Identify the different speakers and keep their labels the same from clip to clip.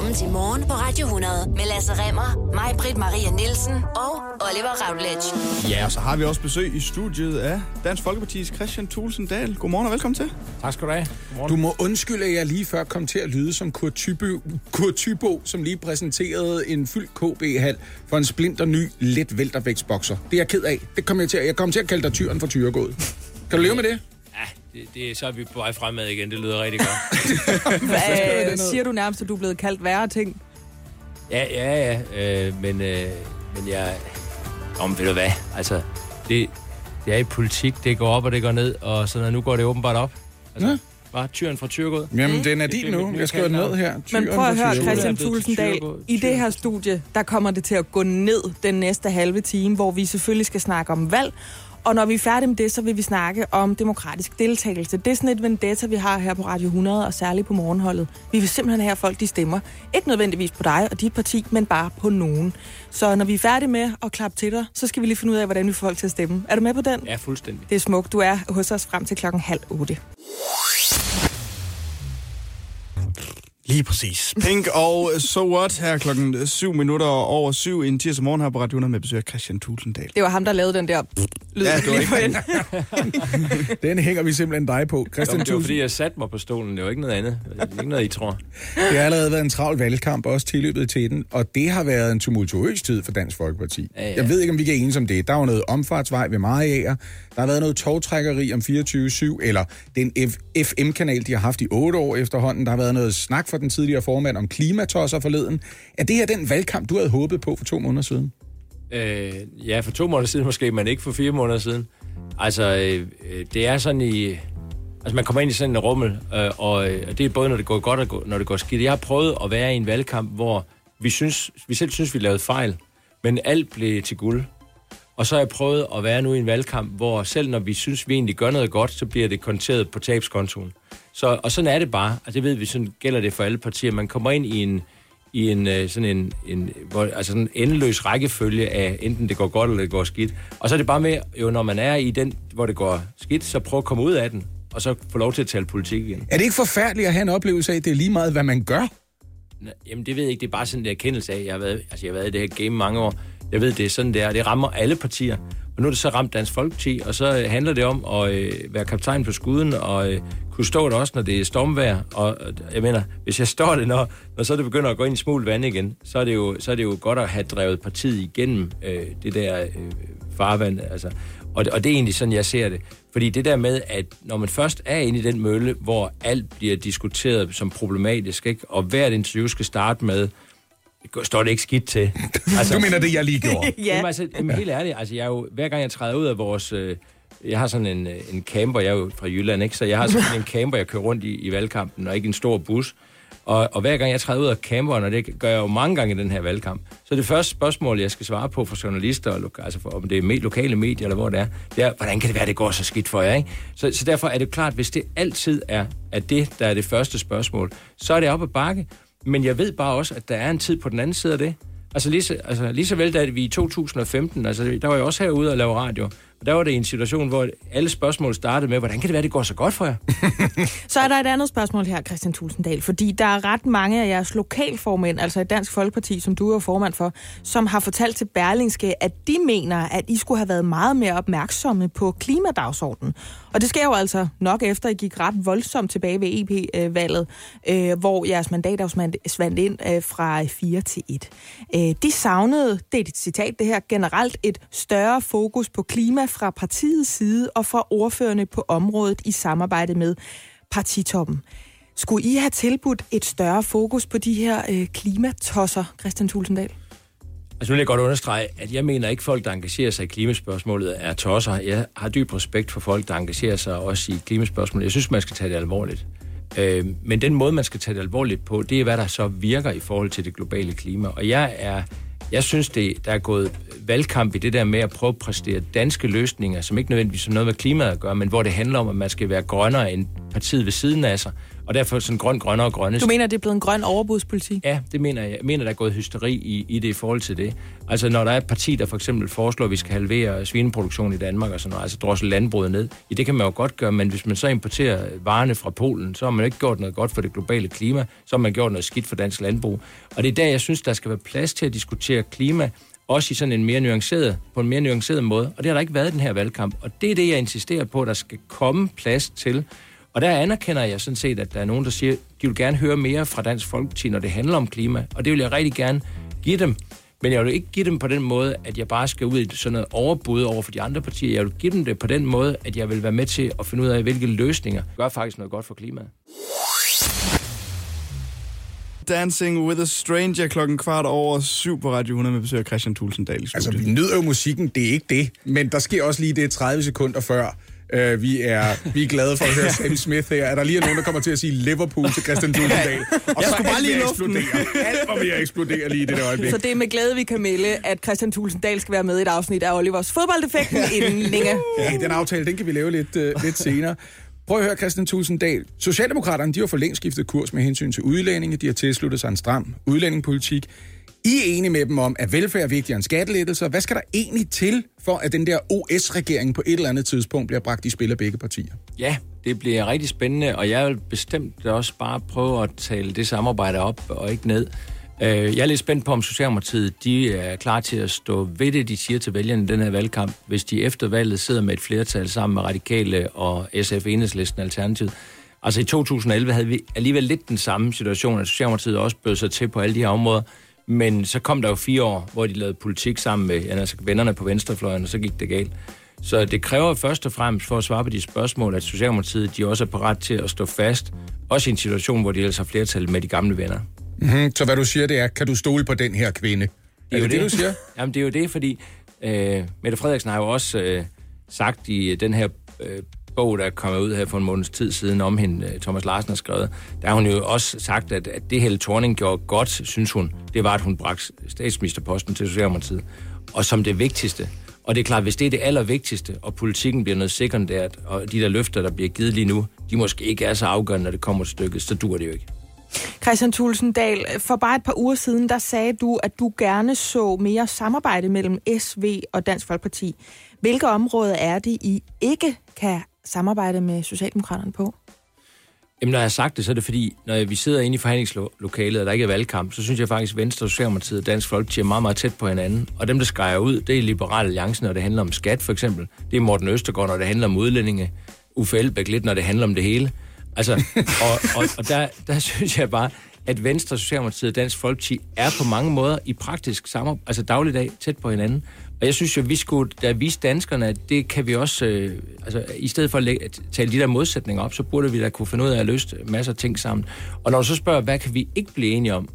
Speaker 1: Velkommen til Morgen på Radio 100 med Lasse Remmer, mig, Britt Maria Nielsen og Oliver Routledge.
Speaker 2: Ja, og så har vi også besøg i studiet af Dansk Folkeparti's Christian Thulsen Dahl. Godmorgen og velkommen til.
Speaker 3: Tak skal du have.
Speaker 4: Du må undskylde, at jeg lige før kom til at lyde som Kurt Tybo som lige præsenterede en fyldt KB-hal for en splinter ny, let væltervægtsbokser. Det er jeg ked af. Det kom jeg, til. jeg kom til at kalde dig tyren for tyregået. Kan du leve med det?
Speaker 3: Det, det, så er vi på vej fremad igen. Det lyder rigtig godt.
Speaker 5: Hvad, siger du nærmest, at du er blevet kaldt værre ting?
Speaker 3: ja, ja, ja. Øh, men, øh, men jeg... Om, ved du hvad? Altså, det, det er i politik. Det går op, og det går ned. Og så nu går det åbenbart op. Altså,
Speaker 4: Ja.
Speaker 3: Var tyren fra Tyrgod?
Speaker 4: Jamen, den er
Speaker 3: Det er
Speaker 4: din nu. Jeg skriver den ned her.
Speaker 5: Men
Speaker 4: Tyren
Speaker 5: prøv at høre. Christian Tulsendal. I det her studie, der kommer det til at gå ned den næste halve time, hvor vi selvfølgelig skal snakke om valg. Og når vi er færdige med det, så vil vi snakke om demokratisk deltagelse. Det er sådan et vendetta, vi har her på Radio 100, og særligt på morgenholdet. Vi vil simpelthen have folk, de stemmer. Ikke nødvendigvis på dig og dit parti, men bare på nogen. Så når vi er færdige med at klappe til dig, så skal vi lige finde ud af, hvordan vi får folk til at stemme. Er du med på den?
Speaker 3: Ja, fuldstændig.
Speaker 5: Det er smukt. Du er hos os frem til klokken halv otte.
Speaker 2: Lige præcis. Pink og So What her klokken 7 minutter over 7 en tirsdag morgen her på Radio 100 med besøg af Christian Thulsen Dahl.
Speaker 5: Det var ham, der lavede den der lyd.
Speaker 2: Ja, det var ikke.
Speaker 4: Den hænger vi simpelthen dig på. Christian
Speaker 3: Jamen, det var fordi, jeg satte mig på stolen. Det var ikke noget andet. Det ikke noget, I tror.
Speaker 4: Det har allerede været en travl valgkamp, også tilløbet til den, og det har været en tumultuøs tid for Dansk Folkeparti.
Speaker 3: Ja, ja.
Speaker 4: Jeg ved ikke, om vi kan enes om det. Der var noget omfartsvej ved Mariager, der har været noget togtrækkeri om 24-7, eller den F- FM-kanal, de har haft i otte år efterhånden. Der har været noget snak fra den tidligere formand om klimatosser forleden. Er det her den valgkamp, du havde håbet på for to måneder siden?
Speaker 3: Øh, ja, for to måneder siden måske, men ikke for fire måneder siden. Altså, øh, øh det er sådan i... Altså, man kommer ind i sådan en rummel, øh, og, øh, og det er både, når det går godt og gå- når det går skidt. Jeg har prøvet at være i en valgkamp, hvor vi, synes, vi selv synes, vi lavede fejl, men alt blev til guld. Og så har jeg prøvet at være nu i en valgkamp, hvor selv når vi synes, vi egentlig gør noget godt, så bliver det konteret på tabskontoen. Så, og sådan er det bare, og det ved vi, sådan gælder det for alle partier. Man kommer ind i en, i en øh, sådan en, en hvor, altså sådan en endeløs rækkefølge af, enten det går godt eller det går skidt. Og så er det bare med, jo når man er i den, hvor det går skidt, så prøv at komme ud af den, og så få lov til at tale politik igen.
Speaker 4: Er det ikke forfærdeligt at have en oplevelse af, at det er lige meget, hvad man gør?
Speaker 3: Nå, Jamen, det ved jeg ikke. Det er bare sådan en erkendelse af, jeg har været, altså, jeg har været i det her game mange år. Jeg ved, det er sådan, er. og Det rammer alle partier. Og nu er det så ramt Dansk Folkeparti, og så øh, handler det om at øh, være kaptajn på skuden, og øh, kunne stå der også, når det er stormvejr. Og øh, jeg mener, hvis jeg står det, når, når så det begynder at gå ind i smule vand igen, så er det jo, så er det jo godt at have drevet partiet igennem øh, det der øh, farvand. Altså. Og, og det er egentlig sådan, jeg ser det. Fordi det der med, at når man først er inde i den mølle, hvor alt bliver diskuteret som problematisk, ikke? og hvert interview skal starte med, står det ikke skidt til.
Speaker 4: Altså, du mener det, jeg lige gjorde?
Speaker 5: Ja.
Speaker 3: Jamen, altså, jamen, helt ærligt, altså, jeg er jo, hver gang jeg træder ud af vores... Øh, jeg har sådan en, øh, en camper, jeg er jo fra Jylland, ikke? så jeg har sådan en camper, jeg kører rundt i, i valgkampen, og ikke en stor bus. Og, og hver gang jeg træder ud af camperen, og det gør jeg jo mange gange i den her valgkamp, så det første spørgsmål, jeg skal svare på for journalister, og altså for, om det er me- lokale medier, eller hvor det er, det er, hvordan kan det være, det går så skidt for jer? Ikke? Så, så derfor er det klart, hvis det altid er, er det, der er det første spørgsmål, så er det op ad bakke. Men jeg ved bare også, at der er en tid på den anden side af det. Altså lige så, altså lige så vel, da vi i 2015, altså der var jeg også herude og lave radio, og der var det en situation, hvor alle spørgsmål startede med, hvordan kan det være, det går så godt for jer?
Speaker 5: Så er der et andet spørgsmål her, Christian Tulsendal, fordi der er ret mange af jeres lokalformænd, altså i Dansk Folkeparti, som du er formand for, som har fortalt til Berlingske, at de mener, at I skulle have været meget mere opmærksomme på klimadagsordenen. Og det sker jo altså nok efter, at I gik ret voldsomt tilbage ved EP-valget, øh, hvor jeres mandat svandt ind øh, fra 4 til 1. Øh, de savnede, det er et citat det her, generelt et større fokus på klima fra partiets side og fra ordførende på området i samarbejde med partitoppen. Skulle I have tilbudt et større fokus på de her øh, klimatosser, Christian Tulsendal?
Speaker 3: Altså nu vil jeg godt understrege, at jeg mener ikke, folk, der engagerer sig i klimaspørgsmålet, er tosser. Jeg har dyb respekt for folk, der engagerer sig også i klimaspørgsmålet. Jeg synes, man skal tage det alvorligt. Øh, men den måde, man skal tage det alvorligt på, det er, hvad der så virker i forhold til det globale klima. Og jeg er... Jeg synes, det, der er gået valgkamp i det der med at prøve at præstere danske løsninger, som ikke nødvendigvis har noget med klimaet at gøre, men hvor det handler om, at man skal være grønnere end partiet ved siden af sig. Og derfor sådan grøn, grønne og grønne.
Speaker 5: Du mener, det er blevet en grøn overbudspolitik?
Speaker 3: Ja, det mener jeg. Jeg mener, der er gået hysteri i, i det i forhold til det. Altså, når der er et parti, der for eksempel foreslår, at vi skal halvere svineproduktion i Danmark og sådan noget, altså drosse landbruget ned, i det kan man jo godt gøre, men hvis man så importerer varerne fra Polen, så har man ikke gjort noget godt for det globale klima, så har man gjort noget skidt for dansk landbrug. Og det er der, jeg synes, der skal være plads til at diskutere klima, også i sådan en mere nuanceret, på en mere nuanceret måde. Og det har der ikke været i den her valgkamp. Og det er det, jeg insisterer på, at der skal komme plads til. Og der anerkender jeg sådan set, at der er nogen, der siger, de vil gerne høre mere fra Dansk Folkeparti, når det handler om klima. Og det vil jeg rigtig gerne give dem. Men jeg vil ikke give dem på den måde, at jeg bare skal ud i sådan noget overbud over for de andre partier. Jeg vil give dem det på den måde, at jeg vil være med til at finde ud af, hvilke løsninger gør faktisk noget godt for klimaet.
Speaker 2: Dancing with a Stranger klokken kvart over syv på Radio 100 med besøg af Christian Tulsendal i
Speaker 4: Altså, vi nyder jo musikken, det er ikke det. Men der sker også lige det 30 sekunder før. Uh, vi, er, vi er glade for at høre Sam Smith her. Er der lige nogen, der kommer til at sige Liverpool til Christian Tulsendal? Og så
Speaker 2: skulle bare lige
Speaker 4: eksplodere. Alt var ved at eksplodere lige i det der øjeblik.
Speaker 5: Så det er med glæde, vi kan melde, at Christian Tulsendal skal være med i et afsnit af Olivers fodboldeffekten inden længe.
Speaker 4: Ja, den aftale, den kan vi lave lidt, uh, lidt senere. Prøv at høre, Christian Tulsendal. Socialdemokraterne, de har for længst skiftet kurs med hensyn til udlændinge. De har tilsluttet sig en stram udlændingepolitik. I er enige med dem om, at velfærd er vigtigere end skattelettelser. Hvad skal der egentlig til, for at den der OS-regering på et eller andet tidspunkt bliver bragt i spil af begge partier?
Speaker 3: Ja, det bliver rigtig spændende, og jeg vil bestemt også bare prøve at tale det samarbejde op og ikke ned. Øh, jeg er lidt spændt på, om Socialdemokratiet de er klar til at stå ved det, de siger til vælgerne i den her valgkamp, hvis de efter valget sidder med et flertal sammen med Radikale og SF Enhedslisten Alternativet. Altså i 2011 havde vi alligevel lidt den samme situation, at Socialdemokratiet også bød sig til på alle de her områder, men så kom der jo fire år, hvor de lavede politik sammen med altså vennerne på venstrefløjen, og så gik det galt. Så det kræver først og fremmest, for at svare på de spørgsmål, at Socialdemokratiet de også er parat til at stå fast, også i en situation, hvor de ellers har flertal med de gamle venner.
Speaker 4: Mm-hmm. Så hvad du siger, det er, kan du stole på den her kvinde? Det er, er det, det, du siger?
Speaker 3: Jamen, det er jo det, fordi øh, Mette Frederiksen har jo også øh, sagt i den her øh, bog, der er kommet ud her for en måneds tid siden om hende, øh, Thomas Larsen har skrevet, der har hun jo også sagt, at, at det Helle Thorning gjorde godt, synes hun, det var, at hun bragte statsministerposten til Socialdemokratiet. Og som det vigtigste. Og det er klart, hvis det er det allervigtigste, og politikken bliver noget sekundært, og de der løfter, der bliver givet lige nu, de måske ikke er så afgørende, når det kommer til stykket, så dur det jo ikke.
Speaker 5: Christian Tulsendal, for bare et par uger siden, der sagde du, at du gerne så mere samarbejde mellem SV og Dansk Folkeparti. Hvilke områder er det, I ikke kan samarbejde med Socialdemokraterne på?
Speaker 3: Jamen, når jeg har sagt det, så er det fordi, når vi sidder inde i forhandlingslokalet, og der ikke er valgkamp, så synes jeg faktisk, at Venstre, Socialdemokratiet og Dansk Folkeparti er meget, meget tæt på hinanden. Og dem, der skærer ud, det er Liberal Alliance, når det handler om skat, for eksempel. Det er Morten Østergaard, når det handler om udlændinge. Uffe Elbæk lidt, når det handler om det hele. Altså, og, og, og der, der synes jeg bare, at Venstre, Socialdemokratiet og Dansk Folkeparti er på mange måder i praktisk samarbejde, altså dagligdag, tæt på hinanden. Og jeg synes jo, vi skulle da vise danskerne, at det kan vi også, øh, altså i stedet for at, lægge, at tale de der modsætninger op, så burde vi da kunne finde ud af at løse masser af ting sammen. Og når du så spørger, hvad kan vi ikke blive enige om?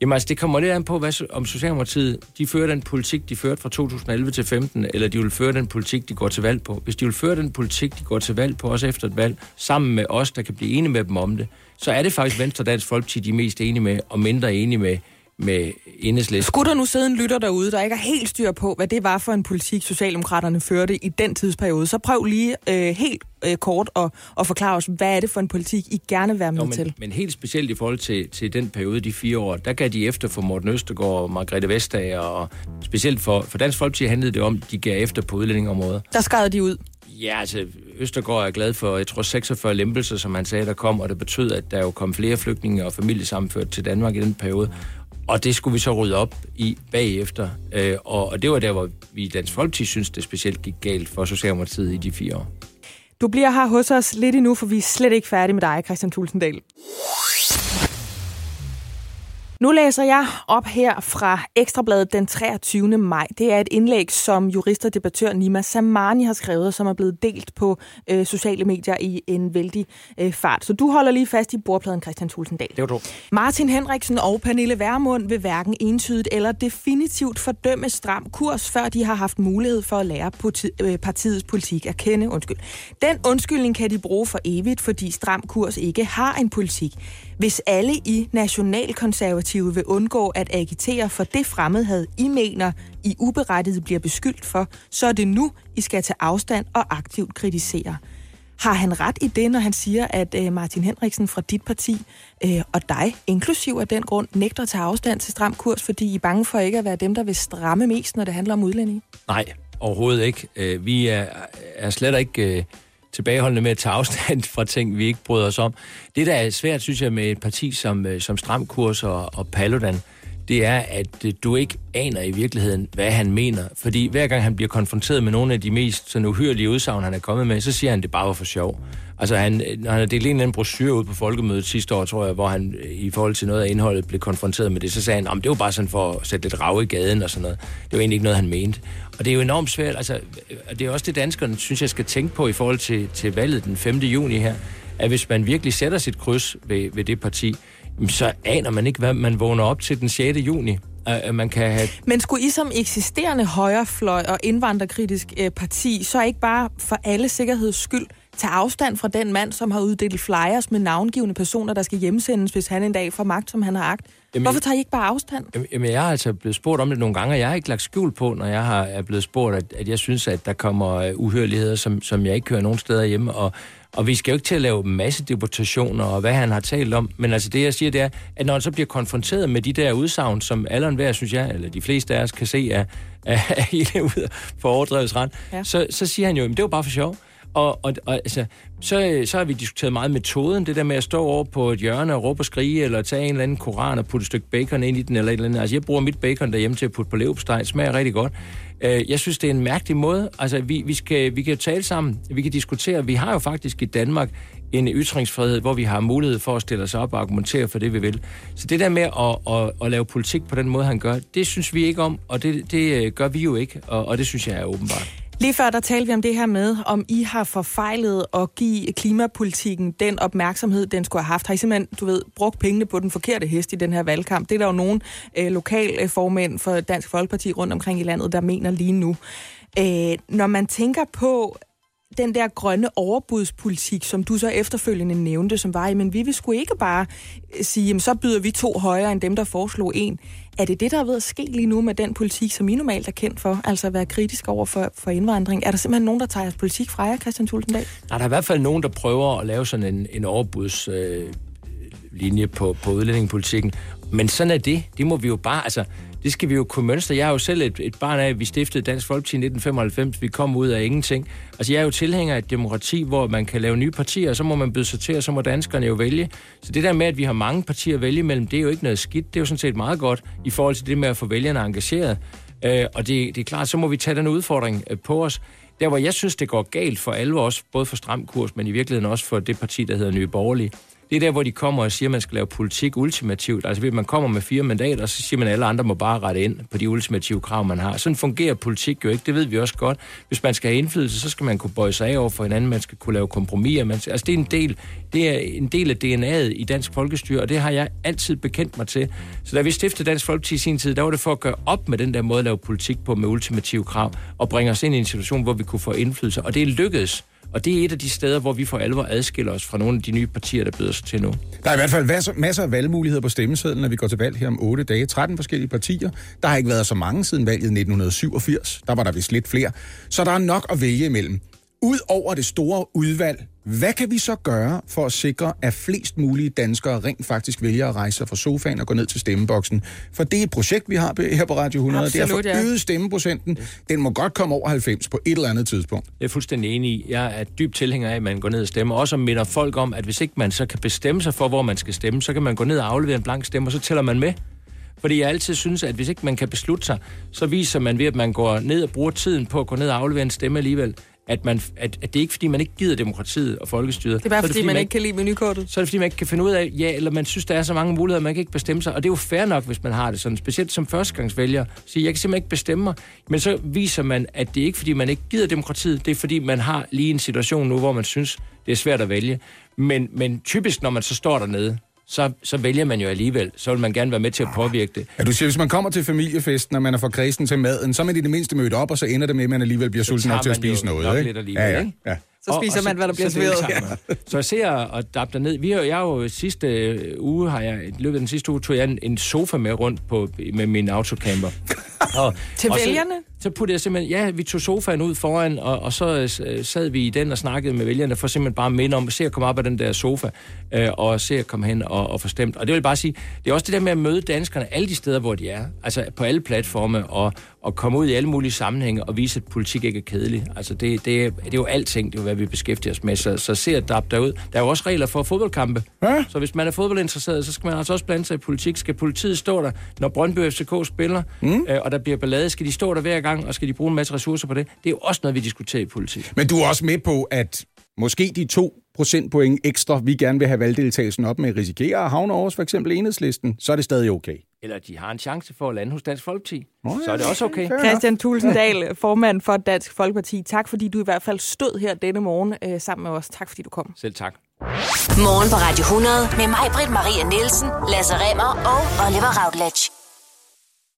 Speaker 3: Jamen altså, det kommer lidt an på, hvad, om Socialdemokratiet, de fører den politik, de førte fra 2011 til 15, eller de vil føre den politik, de går til valg på. Hvis de vil føre den politik, de går til valg på, også efter et valg, sammen med os, der kan blive enige med dem om det, så er det faktisk Venstre og Dansk Folkeparti, de er mest enige med, og mindre enige med, med enhedslisten.
Speaker 5: Skulle der nu sidde en lytter derude, der ikke har helt styr på, hvad det var for en politik, Socialdemokraterne førte i den tidsperiode, så prøv lige øh, helt øh, kort at, at forklare os, hvad er det for en politik, I gerne vil være med
Speaker 3: Jo,
Speaker 5: til?
Speaker 3: men, men helt specielt i forhold til, til den periode, de fire år, der gav de efter for Morten Østergaard og Margrethe Vestager, og specielt for, for Dansk Folkeparti handlede det om, de gav efter på udlændingområdet.
Speaker 5: Der skrev de ud.
Speaker 3: Ja, altså, Østergaard er glad for, jeg tror, 46 lempelser, som han sagde, der kom, og det betød, at der jo kom flere flygtninge og familiesammenført til Danmark i den periode. Og det skulle vi så rydde op i bagefter. Øh, og, og det var der, hvor vi i Dansk Folkeparti synes, det specielt gik galt for Socialdemokratiet i de fire år.
Speaker 5: Du bliver her hos os lidt endnu, for vi er slet ikke færdige med dig, Christian Tulsendal. Nu læser jeg op her fra Ekstrabladet den 23. maj. Det er et indlæg, som jurist og debattør Nima Samani har skrevet, som er blevet delt på øh, sociale medier i en vældig øh, fart. Så du holder lige fast i bordpladen, Christian Tulsendal.
Speaker 3: Det du.
Speaker 5: Martin Henriksen og Pernille Værmund vil hverken entydigt eller definitivt fordømme stram kurs, før de har haft mulighed for at lære politi- øh, partiets politik at kende. Undskyld. Den undskyldning kan de bruge for evigt, fordi stram kurs ikke har en politik. Hvis alle i Nationalkonservative vil undgå at agitere for det fremmedhed, I mener, I uberettiget bliver beskyldt for, så er det nu, I skal tage afstand og aktivt kritisere. Har han ret i det, når han siger, at øh, Martin Henriksen fra dit parti øh, og dig, inklusiv af den grund, nægter at tage afstand til stram kurs, fordi I er bange for ikke at være dem, der vil stramme mest, når det handler om udlændinge?
Speaker 3: Nej, overhovedet ikke. Øh, vi er, er slet ikke øh, tilbageholdende med at tage afstand fra ting, vi ikke bryder os om. Det, der er svært, synes jeg, med et parti som, øh, som Stram Kurs og, og Paludan, det er, at øh, du ikke aner i virkeligheden, hvad han mener. Fordi hver gang han bliver konfronteret med nogle af de mest sådan uhyrlige udsagn, han er kommet med, så siger han, at det bare var for sjov. Altså, han, når han har delt en eller anden brochure ud på folkemødet sidste år, tror jeg, hvor han øh, i forhold til noget af indholdet blev konfronteret med det, så sagde han, at det var bare sådan for at sætte lidt rav i gaden og sådan noget. Det var egentlig ikke noget, han mente. Og det er jo enormt svært, altså, og det er også det, danskerne synes, jeg skal tænke på i forhold til, til valget den 5. juni her, at hvis man virkelig sætter sit kryds ved, ved det parti, så aner man ikke, hvad man vågner op til den 6. juni. At man kan have
Speaker 5: Men skulle I som eksisterende højrefløj og indvandrerkritisk øh, parti, så ikke bare for alle sikkerheds skyld tage afstand fra den mand, som har uddelt flyers med navngivende personer, der skal hjemsendes, hvis han en dag får magt, som han har agt?
Speaker 3: Jamen,
Speaker 5: Hvorfor tager I ikke bare afstand?
Speaker 3: Jamen, jeg har altså blevet spurgt om det nogle gange, og jeg har ikke lagt skjul på, når jeg har, er blevet spurgt, at, at jeg synes, at der kommer øh, uhørligheder, som, som jeg ikke hører nogen steder hjemme. Og, og vi skal jo ikke til at lave masse deportationer og hvad han har talt om. Men altså det, jeg siger, det er, at når han så bliver konfronteret med de der udsagn, som alle og enhver, synes jeg, eller de fleste af os kan se, er, er, helt ud for rand,
Speaker 5: Ja.
Speaker 3: ja. så, så siger han jo, at det var bare for sjov. Og, og, og altså, så, så har vi diskuteret meget metoden, det der med at stå over på et hjørne og råbe og skrige, eller tage en eller anden koran og putte et stykke bacon ind i den, eller et eller andet. Altså, jeg bruger mit bacon derhjemme til at putte på leverpostej. Det smager rigtig godt. Øh, jeg synes, det er en mærkelig måde. Altså, vi, vi, skal, vi kan jo tale sammen, vi kan diskutere. Vi har jo faktisk i Danmark en ytringsfrihed, hvor vi har mulighed for at stille os op og argumentere for det, vi vil. Så det der med at, at, at lave politik på den måde, han gør, det synes vi ikke om, og det, det øh, gør vi jo ikke, og, og det synes jeg er åbenbart.
Speaker 5: Lige før der talte vi om det her med, om I har forfejlet at give klimapolitikken den opmærksomhed, den skulle have haft. Har I simpelthen, du ved, brugt pengene på den forkerte hest i den her valgkamp? Det er der jo nogle øh, lokale formænd for Dansk Folkeparti rundt omkring i landet, der mener lige nu. Øh, når man tænker på den der grønne overbudspolitik, som du så efterfølgende nævnte, som var, men vi vil sgu ikke bare øh, sige, jamen, så byder vi to højere end dem, der foreslog en. Er det det, der er ved at ske lige nu med den politik, som I normalt er kendt for, altså at være kritisk over for, for indvandring? Er der simpelthen nogen, der tager jeres politik fra jer, Christian Tulsendal?
Speaker 3: Nej, der er i hvert fald nogen, der prøver at lave sådan en, en overbudslinje øh, linje på, på udlændingepolitikken. Men sådan er det. Det må vi jo bare, altså, det skal vi jo kunne mønstre. Jeg er jo selv et, et barn af, at vi stiftede Dansk Folkeparti i 1995. Vi kom ud af ingenting. Altså, jeg er jo tilhænger af et demokrati, hvor man kan lave nye partier, og så må man byde sig til, og så må danskerne jo vælge. Så det der med, at vi har mange partier at vælge mellem, det er jo ikke noget skidt. Det er jo sådan set meget godt i forhold til det med at få vælgerne engageret. Øh, og det, det er klart, så må vi tage den udfordring øh, på os. Der, hvor jeg synes, det går galt for alle også, både for Stram Kurs, men i virkeligheden også for det parti, der hedder Nye Borgerlige, det er der, hvor de kommer og siger, at man skal lave politik ultimativt. Altså, man kommer med fire mandater, så siger man, at alle andre må bare rette ind på de ultimative krav, man har. Sådan fungerer politik jo ikke, det ved vi også godt. Hvis man skal have indflydelse, så skal man kunne bøje sig af over for hinanden, man skal kunne lave kompromiser. Man, altså, det er en del, det er en del af DNA'et i dansk folkestyre, og det har jeg altid bekendt mig til. Så da vi stiftede Dansk Folkeparti i sin tid, der var det for at gøre op med den der måde at lave politik på med ultimative krav, og bringe os ind i en situation, hvor vi kunne få indflydelse. Og det lykkedes. Og det er et af de steder, hvor vi for alvor adskiller os fra nogle af de nye partier, der byder sig til nu.
Speaker 4: Der er i hvert fald masser, af valgmuligheder på stemmesedlen, når vi går til valg her om 8 dage. 13 forskellige partier. Der har ikke været så mange siden valget i 1987. Der var der vist lidt flere. Så der er nok at vælge imellem. Udover det store udvalg, hvad kan vi så gøre for at sikre, at flest mulige danskere rent faktisk vælger at rejse sig fra sofaen og gå ned til stemmeboksen? For det er et projekt, vi har her på Radio 100.
Speaker 5: Absolut,
Speaker 4: det er
Speaker 5: ja.
Speaker 4: for øget stemmeprocenten. Den må godt komme over 90 på et eller andet tidspunkt.
Speaker 3: Jeg er fuldstændig enig i. Jeg er dybt tilhænger af, at man går ned og stemmer. Også minder folk om, at hvis ikke man så kan bestemme sig for, hvor man skal stemme, så kan man gå ned og aflevere en blank stemme, og så tæller man med. Fordi jeg altid synes, at hvis ikke man kan beslutte sig, så viser man ved, at man går ned og bruger tiden på at gå ned og aflevere en stemme alligevel, at, man, at, at det er ikke fordi, man ikke gider demokratiet og folkestyret.
Speaker 5: Det er bare,
Speaker 3: så
Speaker 5: fordi, fordi man ikke kan lide menukortet.
Speaker 3: så er det fordi, man ikke kan finde ud af, ja, eller man synes, der er så mange muligheder, man kan ikke bestemme sig. Og det er jo fair nok, hvis man har det sådan, specielt som førstegangsvælger. Sige, jeg kan simpelthen ikke bestemme mig. Men så viser man, at det er ikke fordi, man ikke gider demokratiet. Det er fordi, man har lige en situation nu, hvor man synes, det er svært at vælge. Men, men typisk, når man så står dernede, så, så vælger man jo alligevel. Så vil man gerne være med til at påvirke det.
Speaker 4: Ja, du siger, hvis man kommer til familiefesten, og man er for kristen til maden, så er man i det mindste mødt op, og så ender det med, at man alligevel bliver sulten
Speaker 3: tager
Speaker 4: nok til at spise noget.
Speaker 3: nok
Speaker 4: ikke?
Speaker 3: lidt alligevel,
Speaker 4: ja, ja,
Speaker 3: ikke?
Speaker 4: ja.
Speaker 5: Så spiser man, hvad der bliver
Speaker 3: så
Speaker 5: serveret.
Speaker 3: man. Så jeg ser og dabber ned. Vi har, jeg har jo sidste øh, uge, har jeg, i løbet af den sidste uge, tog jeg en, en sofa med rundt på, med min autocamper. Og,
Speaker 5: Til
Speaker 3: og så-
Speaker 5: vælgerne?
Speaker 3: Så puttede jeg simpelthen, ja, vi tog sofaen ud foran, og, og så øh, sad vi i den og snakkede med vælgerne, for simpelthen bare at minde om, se at komme op af den der sofa, øh, og se at komme hen og, og få stemt. Og det vil jeg bare sige, det er også det der med at møde danskerne alle de steder, hvor de er, altså på alle platforme, og, og komme ud i alle mulige sammenhænge og vise, at politik ikke er kedelig. Altså det, det, er, det er jo alting, det er jo, hvad vi beskæftiger os med, så, så se at der derud. Der er jo også regler for fodboldkampe.
Speaker 4: Ja.
Speaker 3: Så hvis man er fodboldinteresseret, så skal man altså også blande sig i politik. Skal politiet stå der, når Brøndby FCK spiller, mm. øh, og der bliver ballade? Skal de stå der hver gang, og skal de bruge en masse ressourcer på det? Det er jo også noget, vi diskuterer i politik.
Speaker 4: Men du er også med på, at måske de to procentpoint ekstra, vi gerne vil have valgdeltagelsen op med, risikerer at havne over for eksempel enhedslisten, så er det stadig okay.
Speaker 3: Eller de har en chance for at lande hos Dansk Folkeparti.
Speaker 4: Nå ja,
Speaker 3: så er det også okay.
Speaker 5: Christian Tulsendal, formand for Dansk Folkeparti. Tak fordi du i hvert fald stod her denne morgen øh, sammen med os. Tak fordi du kom.
Speaker 3: Selv tak.
Speaker 1: Morgen på Radio 100 med mig, Britt Maria Nielsen, Lasse Remmer og Oliver Routledge.